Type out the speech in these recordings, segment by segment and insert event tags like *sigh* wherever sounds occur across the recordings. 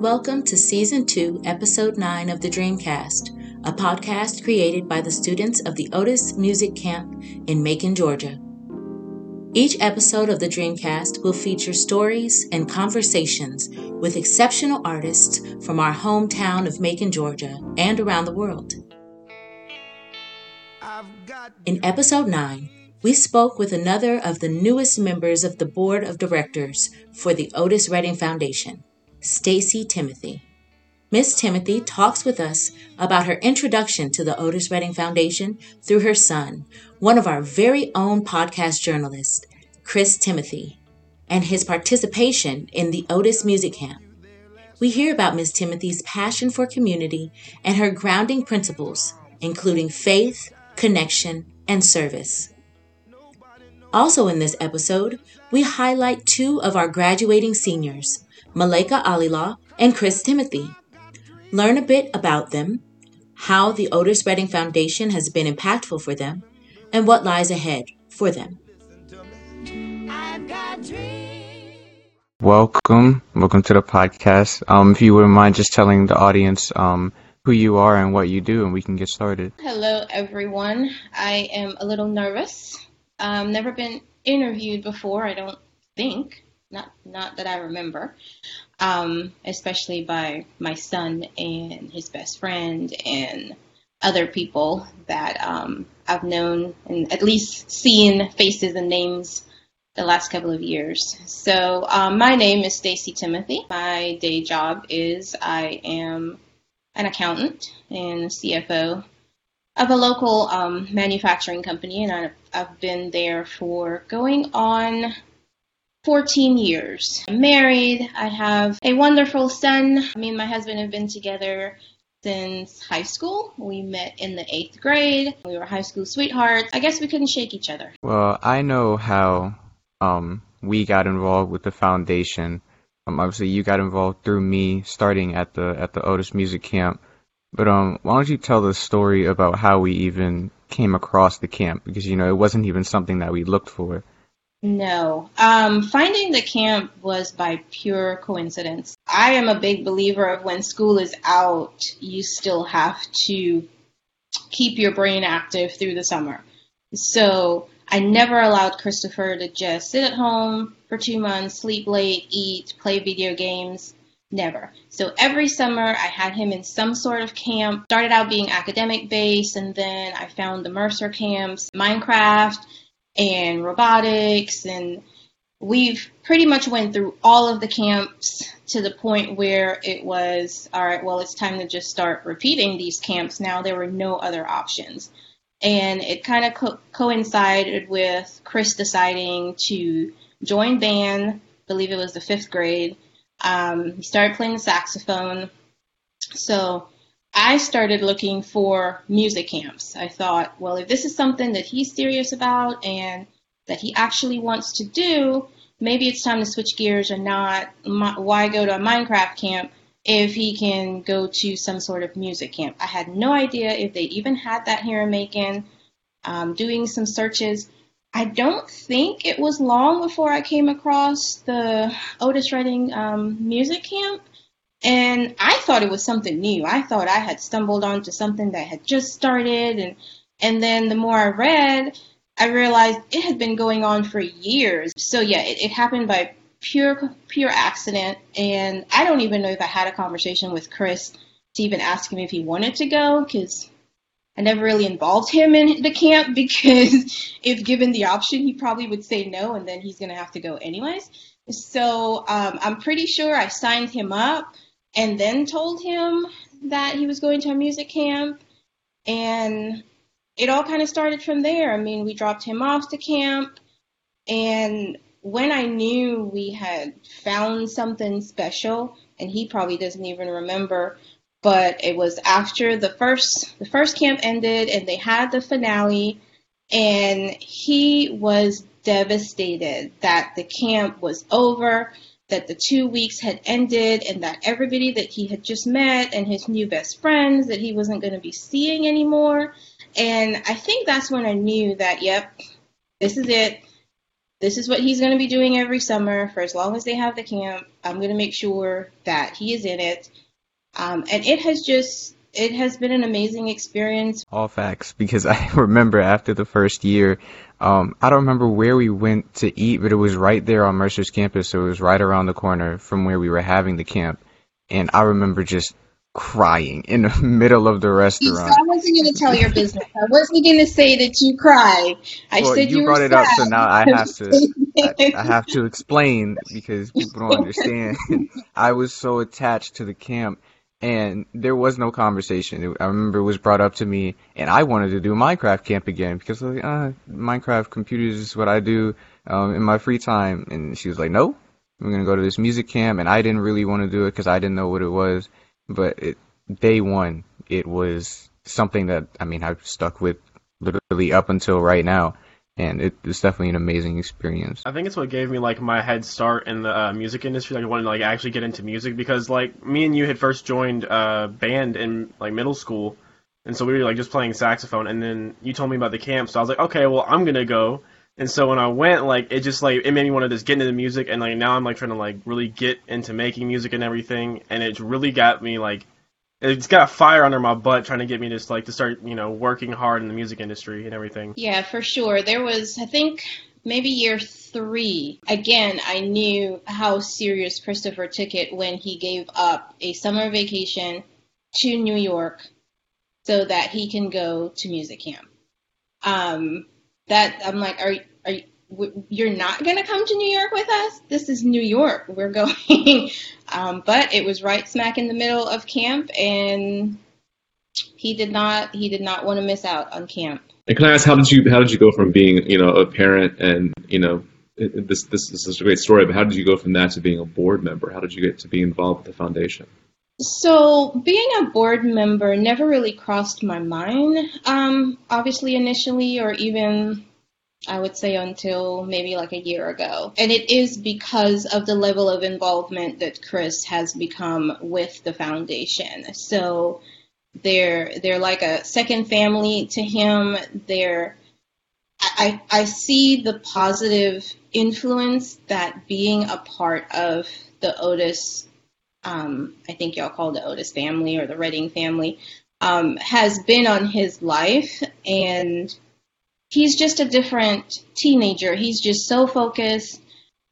Welcome to Season 2, Episode 9 of the Dreamcast, a podcast created by the students of the Otis Music Camp in Macon, Georgia. Each episode of the Dreamcast will feature stories and conversations with exceptional artists from our hometown of Macon, Georgia, and around the world. In Episode 9, we spoke with another of the newest members of the Board of Directors for the Otis Redding Foundation. Stacey Timothy. Miss Timothy talks with us about her introduction to the Otis Redding Foundation through her son, one of our very own podcast journalists, Chris Timothy, and his participation in the Otis Music Camp. We hear about Miss Timothy's passion for community and her grounding principles, including faith, connection, and service. Also, in this episode, we highlight two of our graduating seniors, Malaika Alilaw, and Chris Timothy. Learn a bit about them, how the Otis Redding Foundation has been impactful for them, and what lies ahead for them. Welcome, welcome to the podcast. Um, if you wouldn't mind just telling the audience um, who you are and what you do, and we can get started. Hello, everyone. I am a little nervous. Um, never been interviewed before, I don't think not not that I remember, um, especially by my son and his best friend and other people that um, I've known and at least seen faces and names the last couple of years. So um, my name is Stacey Timothy. My day job is I am an accountant and CFO of a local um, manufacturing company, and I've, I've been there for going on 14 years. I'm married. I have a wonderful son. Me and my husband have been together since high school. We met in the eighth grade. We were high school sweethearts. I guess we couldn't shake each other. Well, I know how um, we got involved with the foundation. Um, obviously, you got involved through me starting at the at the Otis Music Camp. But um, why don't you tell the story about how we even came across the camp? Because you know it wasn't even something that we looked for. No. Um, finding the camp was by pure coincidence. I am a big believer of when school is out, you still have to keep your brain active through the summer. So I never allowed Christopher to just sit at home for two months, sleep late, eat, play video games. Never. So every summer I had him in some sort of camp. Started out being academic based and then I found the Mercer camps, Minecraft, and robotics and we've pretty much went through all of the camps to the point where it was all right well it's time to just start repeating these camps. Now there were no other options. And it kind of co- coincided with chris deciding to join band believe it was the fifth grade. Um, he started playing the saxophone. So I started looking for music camps. I thought, well, if this is something that he's serious about and that he actually wants to do, maybe it's time to switch gears and not why go to a Minecraft camp if he can go to some sort of music camp. I had no idea if they even had that here in Macon. Um, doing some searches, I don't think it was long before I came across the Otis Redding um, music camp. And I thought it was something new. I thought I had stumbled onto something that had just started and and then the more I read, I realized it had been going on for years. So yeah, it, it happened by pure pure accident and I don't even know if I had a conversation with Chris to even ask him if he wanted to go cuz I never really involved him in the camp *laughs* because if given the option, he probably would say no and then he's going to have to go anyways. So um, I'm pretty sure I signed him up and then told him that he was going to a music camp. And it all kind of started from there. I mean, we dropped him off to camp. And when I knew we had found something special, and he probably doesn't even remember, but it was after the first the first camp ended and they had the finale and he was devastated that the camp was over that the two weeks had ended and that everybody that he had just met and his new best friends that he wasn't going to be seeing anymore. And I think that's when I knew that, yep, this is it. this is what he's going to be doing every summer for as long as they have the camp. I'm going to make sure that he is in it. Um, and it has just it has been an amazing experience. All facts, because *laughs* I remember after the first year, um, I don't remember where we went to eat, but it was right there on Mercer's campus, so it was right around the corner from where we were having the camp. And I remember just crying in the *laughs* middle of the restaurant. I wasn't going to tell your business. I wasn't going to say that you cried. I well, said you, you brought it up, so now I *laughs* have to. I, I have to explain because people don't understand. I was so attached to the camp, and there was no conversation. I remember it was brought up to me, and I wanted to do Minecraft camp again because like, uh, Minecraft computers is what I do um, in my free time. And she was like, "No, we're gonna go to this music camp," and I didn't really want to do it because I didn't know what it was. But it, day one, it was something that I mean I've stuck with literally up until right now, and it, it's definitely an amazing experience. I think it's what gave me like my head start in the uh, music industry. Like I wanted to like actually get into music because like me and you had first joined uh, band in like middle school, and so we were like just playing saxophone. And then you told me about the camp, so I was like, okay, well I'm gonna go. And so when I went, like it just like it made me want to just get into the music, and like now I'm like trying to like really get into making music and everything, and it really got me like it's got a fire under my butt trying to get me just like to start you know working hard in the music industry and everything. Yeah, for sure. There was, I think, maybe year three. Again, I knew how serious Christopher took it when he gave up a summer vacation to New York so that he can go to music camp. Um, that I'm like, are you're not gonna come to New York with us? This is New York. We're going. *laughs* um, but it was right smack in the middle of camp, and he did not he did not want to miss out on camp. And can I ask, how did you how did you go from being you know a parent and you know this this, this is a great story, but how did you go from that to being a board member? How did you get to be involved with the foundation? So, being a board member never really crossed my mind, um, obviously, initially, or even I would say until maybe like a year ago. And it is because of the level of involvement that Chris has become with the foundation. So, they're they're like a second family to him. They're I, I see the positive influence that being a part of the Otis um, I think y'all call the Otis family or the Redding family, um, has been on his life. And he's just a different teenager. He's just so focused,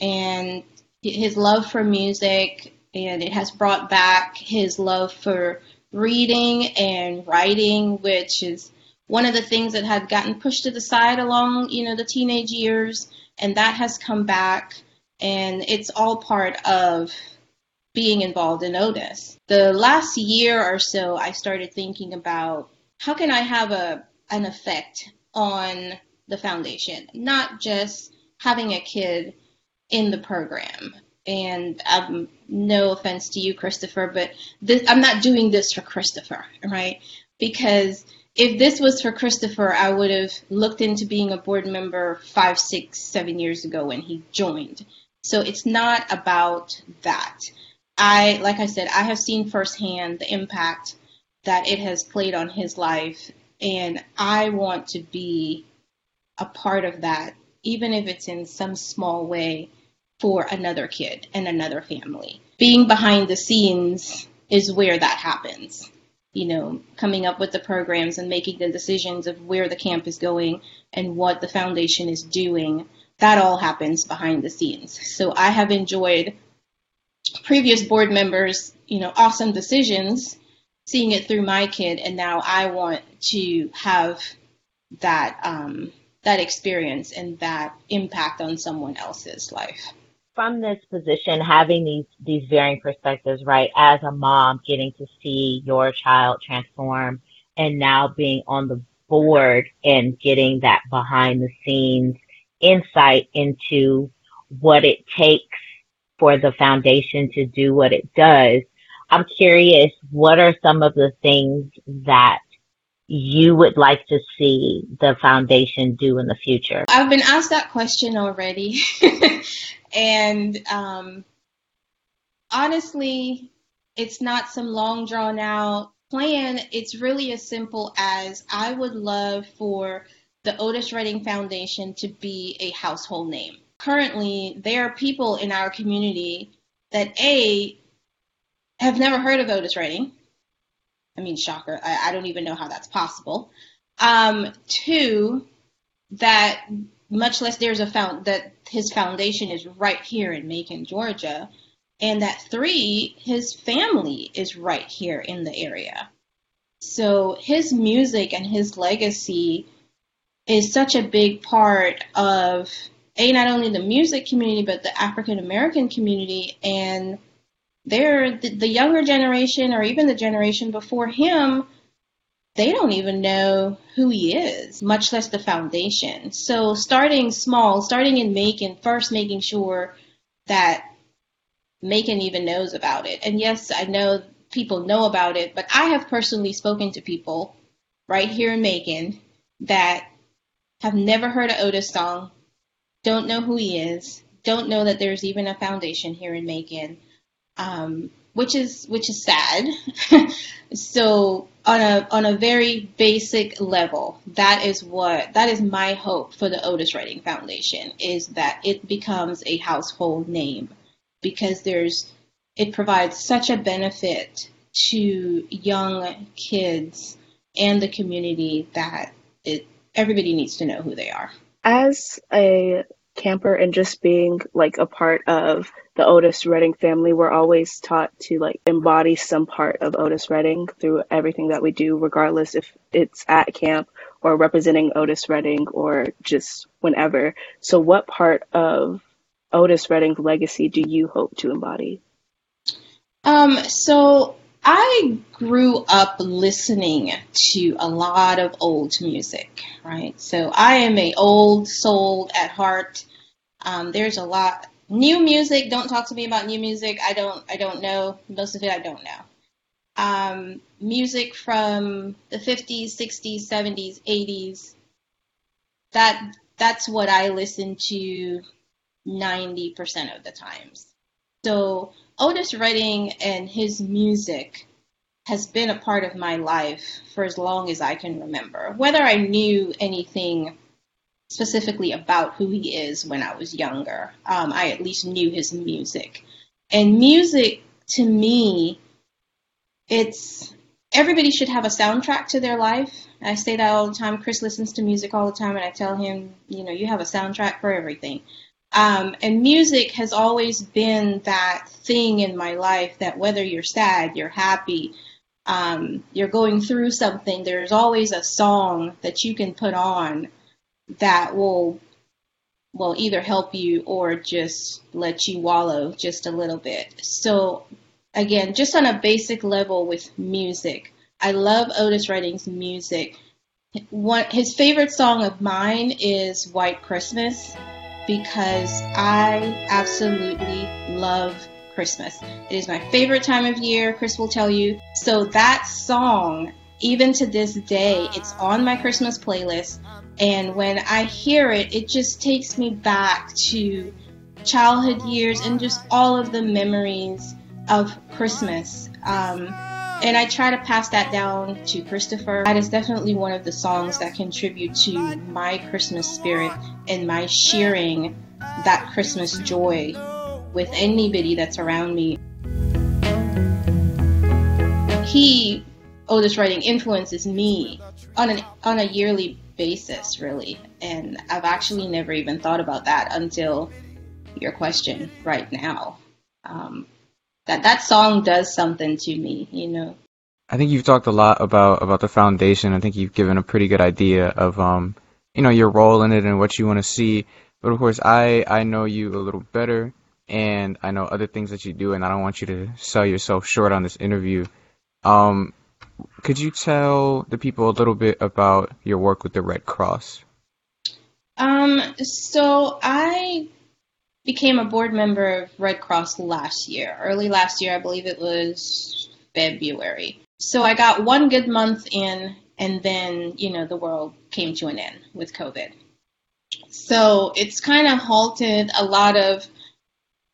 and his love for music, and it has brought back his love for reading and writing, which is one of the things that had gotten pushed to the side along, you know, the teenage years, and that has come back, and it's all part of being involved in Otis. The last year or so, I started thinking about how can I have a an effect on the foundation, not just having a kid in the program. And um, no offense to you, Christopher, but this, I'm not doing this for Christopher, right? Because if this was for Christopher, I would have looked into being a board member five, six, seven years ago when he joined. So it's not about that. I, like I said, I have seen firsthand the impact that it has played on his life, and I want to be a part of that, even if it's in some small way for another kid and another family. Being behind the scenes is where that happens. You know, coming up with the programs and making the decisions of where the camp is going and what the foundation is doing, that all happens behind the scenes. So I have enjoyed previous board members, you know, awesome decisions, seeing it through my kid, and now I want to have that um, that experience and that impact on someone else's life. From this position, having these these varying perspectives, right? As a mom, getting to see your child transform, and now being on the board and getting that behind the scenes insight into what it takes for the foundation to do what it does. I'm curious, what are some of the things that you would like to see the foundation do in the future? I've been asked that question already, *laughs* and um, honestly, it's not some long drawn out plan. It's really as simple as I would love for the Otis Redding Foundation to be a household name. currently there are people in our community that A, have never heard of Otis Redding. I mean, shocker. I, I don't even know how that's possible. Um, two, that much less there's a found that his foundation is right here in Macon, Georgia, and that three, his family is right here in the area. So his music and his legacy is such a big part of a not only the music community but the African American community and they're the, the younger generation or even the generation before him they don't even know who he is, much less the foundation. So starting small, starting in Macon, first making sure that Macon even knows about it. And yes, I know people know about it, but I have personally spoken to people right here in Macon that have never heard an Otis song, don't know who he is, don't know that there's even a foundation here in Macon, um, which is which is sad. *laughs* so on a on a very basic level, that is what that is my hope for the Otis Redding Foundation is that it becomes a household name because there's it provides such a benefit to young kids and the community that it everybody needs to know who they are. As a camper and just being like a part of the Otis Redding family, we're always taught to like embody some part of Otis Redding through everything that we do, regardless if it's at camp or representing Otis Redding or just whenever. So, what part of Otis Redding's legacy do you hope to embody? Um, so I grew up listening to a lot of old music, right? So I am a old soul at heart. Um, there's a lot new music. Don't talk to me about new music. I don't. I don't know most of it. I don't know. Um, music from the 50s, 60s, 70s, 80s. That that's what I listen to 90% of the times. So Otis Redding and his music has been a part of my life for as long as I can remember. Whether I knew anything specifically about who he is when I was younger, um, I at least knew his music. And music, to me, it's everybody should have a soundtrack to their life. I say that all the time. Chris listens to music all the time, and I tell him, you know, you have a soundtrack for everything. Um, and music has always been that thing in my life that whether you're sad, you're happy, um, you're going through something, there's always a song that you can put on that will will either help you or just let you wallow just a little bit. So again, just on a basic level with music, I love Otis Redding's music. One, his favorite song of mine is White Christmas because I absolutely love Christmas. It is my favorite time of year, Chris will tell you. So that song, even to this day, it's on my Christmas playlist. And when I hear it, it just takes me back to childhood years and just all of the memories of Christmas. Um, and I try to pass that down to Christopher. That is definitely one of the songs that contribute to my Christmas spirit and my sharing that Christmas joy with anybody that's around me. He, Otis Redding influences me on an on a yearly basis, really, and I've actually never even thought about that until your question right now. Um, that that song does something to me, you know. I think you've talked a lot about about the foundation. I think you've given a pretty good idea of um, you know, your role in it and what you want to see. But of course, I I know you a little better, and I know other things that you do, and I don't want you to sell yourself short on this interview. Um, could you tell the people a little bit about your work with the Red Cross? Um, so I became a board member of Red Cross last year, early last year, I believe it was February. So I got one good month in, and then, you know, the world came to an end with COVID. So it's kind of halted a lot of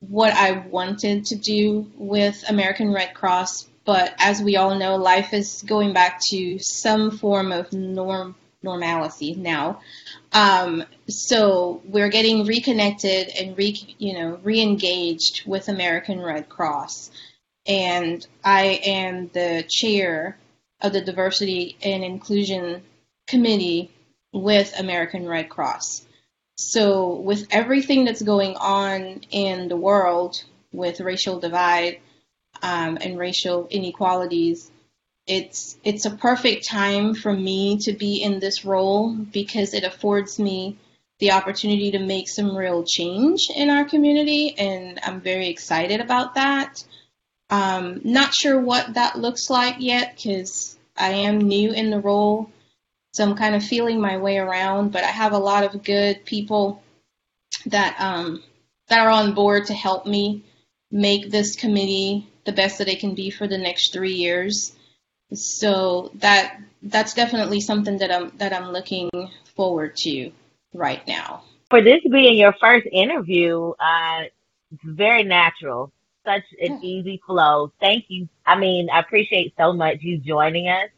what I wanted to do with American Red Cross, but as we all know, life is going back to some form of norm normalcy now. Um, so we're getting reconnected and re, you know, re-engaged with American Red Cross. And I am the chair of the Diversity and Inclusion Committee with American Red Cross. So with everything that's going on in the world with racial divide um, and racial inequalities, it's it's a perfect time for me to be in this role because it affords me the opportunity to make some real change in our community, and I'm very excited about that. Um, not sure what that looks like yet because I am new in the role, so I'm kind of feeling my way around. But I have a lot of good people that um, that are on board to help me make this committee the best that it can be for the next three years. So that that's definitely something that I'm that I'm looking forward to right now. For this being your first interview, uh, it's very natural, such an easy flow. Thank you. I mean, I appreciate so much you joining us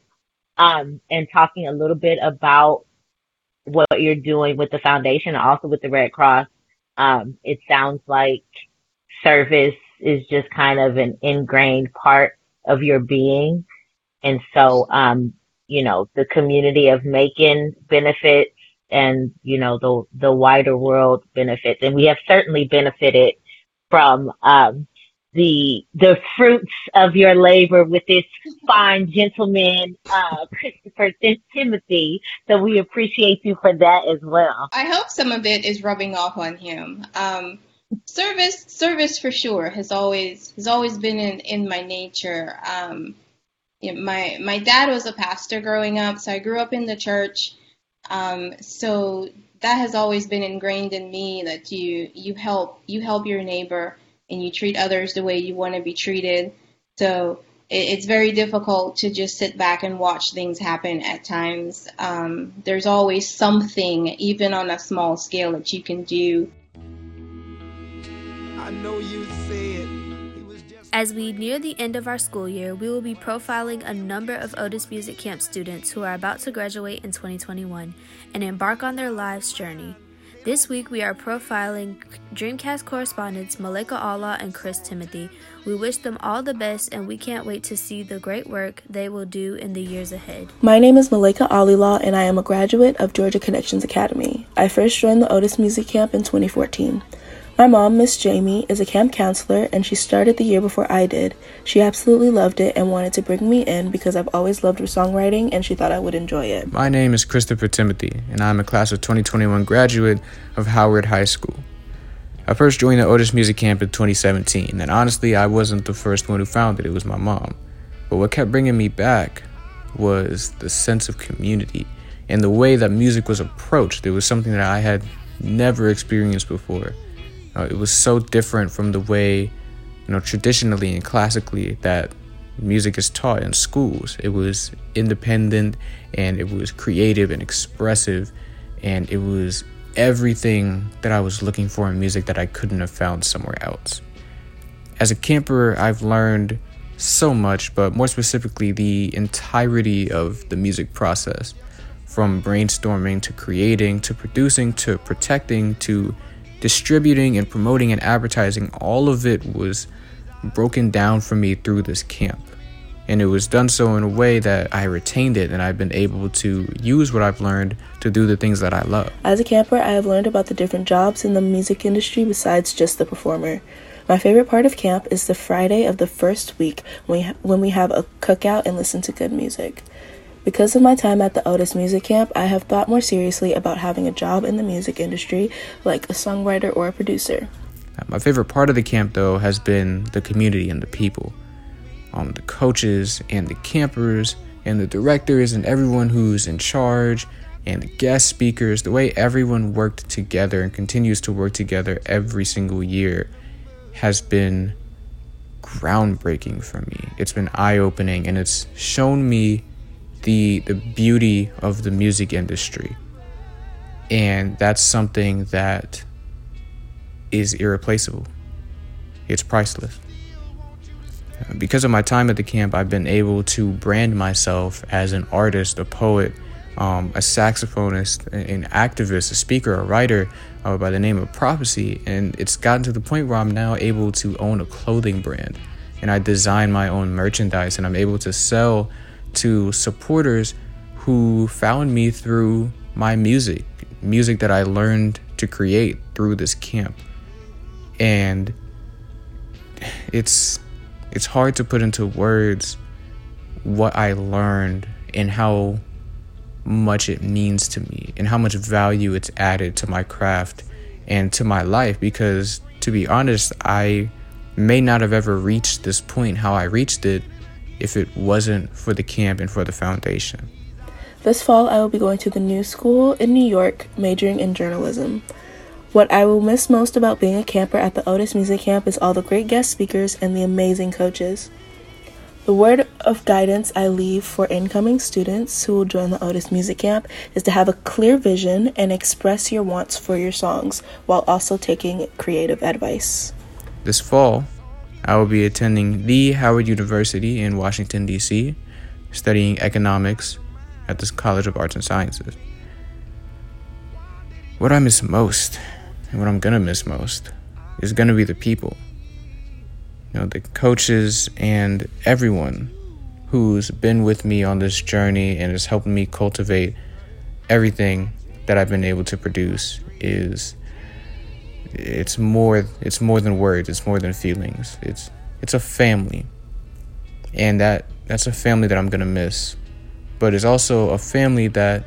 um, and talking a little bit about what you're doing with the foundation, also with the Red Cross. Um, it sounds like service is just kind of an ingrained part of your being. And so, um, you know, the community of Macon benefits and, you know, the, the wider world benefits. And we have certainly benefited from, um, the, the fruits of your labor with this fine gentleman, uh, Christopher Timothy. So we appreciate you for that as well. I hope some of it is rubbing off on him. Um, service, service for sure has always, has always been in, in my nature. Um, you know, my my dad was a pastor growing up, so I grew up in the church. Um, so that has always been ingrained in me that you you help you help your neighbor and you treat others the way you want to be treated. So it, it's very difficult to just sit back and watch things happen at times. Um, there's always something, even on a small scale, that you can do. I know you as we near the end of our school year, we will be profiling a number of Otis Music Camp students who are about to graduate in 2021 and embark on their lives' journey. This week, we are profiling Dreamcast correspondents Malaika Alilaw and Chris Timothy. We wish them all the best and we can't wait to see the great work they will do in the years ahead. My name is Malaika Alilaw and I am a graduate of Georgia Connections Academy. I first joined the Otis Music Camp in 2014. My mom, Miss Jamie, is a camp counselor and she started the year before I did. She absolutely loved it and wanted to bring me in because I've always loved her songwriting and she thought I would enjoy it. My name is Christopher Timothy and I'm a class of 2021 graduate of Howard High School. I first joined the Otis Music Camp in 2017 and honestly I wasn't the first one who found it, it was my mom. But what kept bringing me back was the sense of community and the way that music was approached. It was something that I had never experienced before. Uh, it was so different from the way, you know, traditionally and classically that music is taught in schools. It was independent and it was creative and expressive and it was everything that I was looking for in music that I couldn't have found somewhere else. As a camper, I've learned so much, but more specifically, the entirety of the music process from brainstorming to creating to producing to protecting to distributing and promoting and advertising, all of it was broken down for me through this camp. And it was done so in a way that I retained it and I've been able to use what I've learned to do the things that I love. As a camper, I have learned about the different jobs in the music industry besides just the performer. My favorite part of camp is the Friday of the first week when we, when we have a cookout and listen to good music. Because of my time at the Otis Music Camp, I have thought more seriously about having a job in the music industry, like a songwriter or a producer. My favorite part of the camp, though, has been the community and the people. Um, the coaches and the campers and the directors and everyone who's in charge and the guest speakers, the way everyone worked together and continues to work together every single year has been groundbreaking for me. It's been eye opening and it's shown me the the beauty of the music industry. And that's something that is irreplaceable. It's priceless. Because of my time at the camp, I've been able to brand myself as an artist, a poet, um, a saxophonist, an activist, a speaker, a writer uh, by the name of Prophecy. And it's gotten to the point where I'm now able to own a clothing brand and I design my own merchandise and I'm able to sell to supporters who found me through my music, music that I learned to create through this camp. And it's it's hard to put into words what I learned and how much it means to me and how much value it's added to my craft and to my life because to be honest, I may not have ever reached this point how I reached it if it wasn't for the camp and for the foundation. This fall, I will be going to the New School in New York, majoring in journalism. What I will miss most about being a camper at the Otis Music Camp is all the great guest speakers and the amazing coaches. The word of guidance I leave for incoming students who will join the Otis Music Camp is to have a clear vision and express your wants for your songs while also taking creative advice. This fall, I will be attending the Howard University in Washington, D.C., studying economics at the College of Arts and Sciences. What I miss most, and what I'm gonna miss most, is gonna be the people. You know, the coaches and everyone who's been with me on this journey and is helping me cultivate everything that I've been able to produce is it's more it's more than words it's more than feelings. It's it's a family. And that that's a family that i'm to miss. But it's also a family that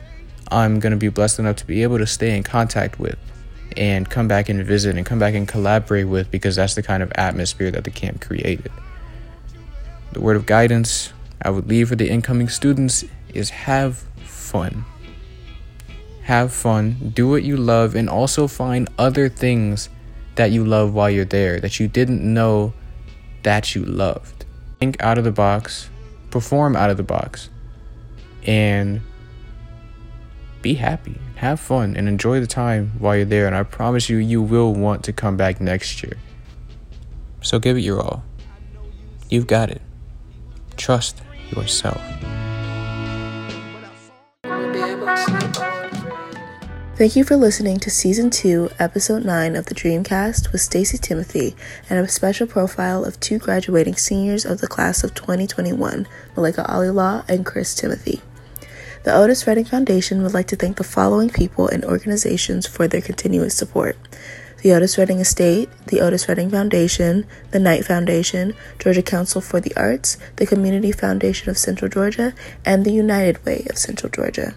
i'm to be blessed enough to be able to stay in contact with and come back and visit and come back and collaborate with because that's the kind of atmosphere that the camp created. The word of guidance i would leave for the incoming students is have fun have fun, do what you love, and also find other things that you love while you're there that you didn't know that you loved. Think out of the box, perform out of the box, and be happy, have fun, and enjoy the time while you're there. And I promise you, you will want to come back next year. So give it your all. You've got it. Trust yourself. Thank you for listening to Season 2, Episode 9 of the Dreamcast with Stacey Timothy and a special profile of two graduating seniors of the class of 2021, Malaika Alilaw and Chris Timothy. The Otis Redding Foundation would like to thank the following people and organizations for their continuous support. The Otis Redding Estate, the Otis Redding Foundation, the Knight Foundation, Georgia Council for the Arts, the Community Foundation of Central Georgia, and the United Way of Central Georgia.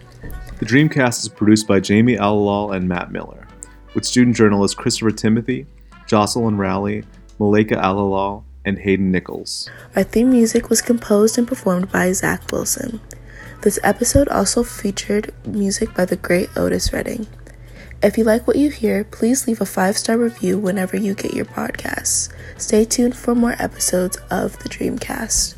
The Dreamcast is produced by Jamie Alilaw and Matt Miller, with student journalists Christopher Timothy, Jocelyn Rowley, Malaika Alilaw, and Hayden Nichols. Our theme music was composed and performed by Zach Wilson. This episode also featured music by the great Otis Redding. If you like what you hear, please leave a five star review whenever you get your podcasts. Stay tuned for more episodes of The Dreamcast.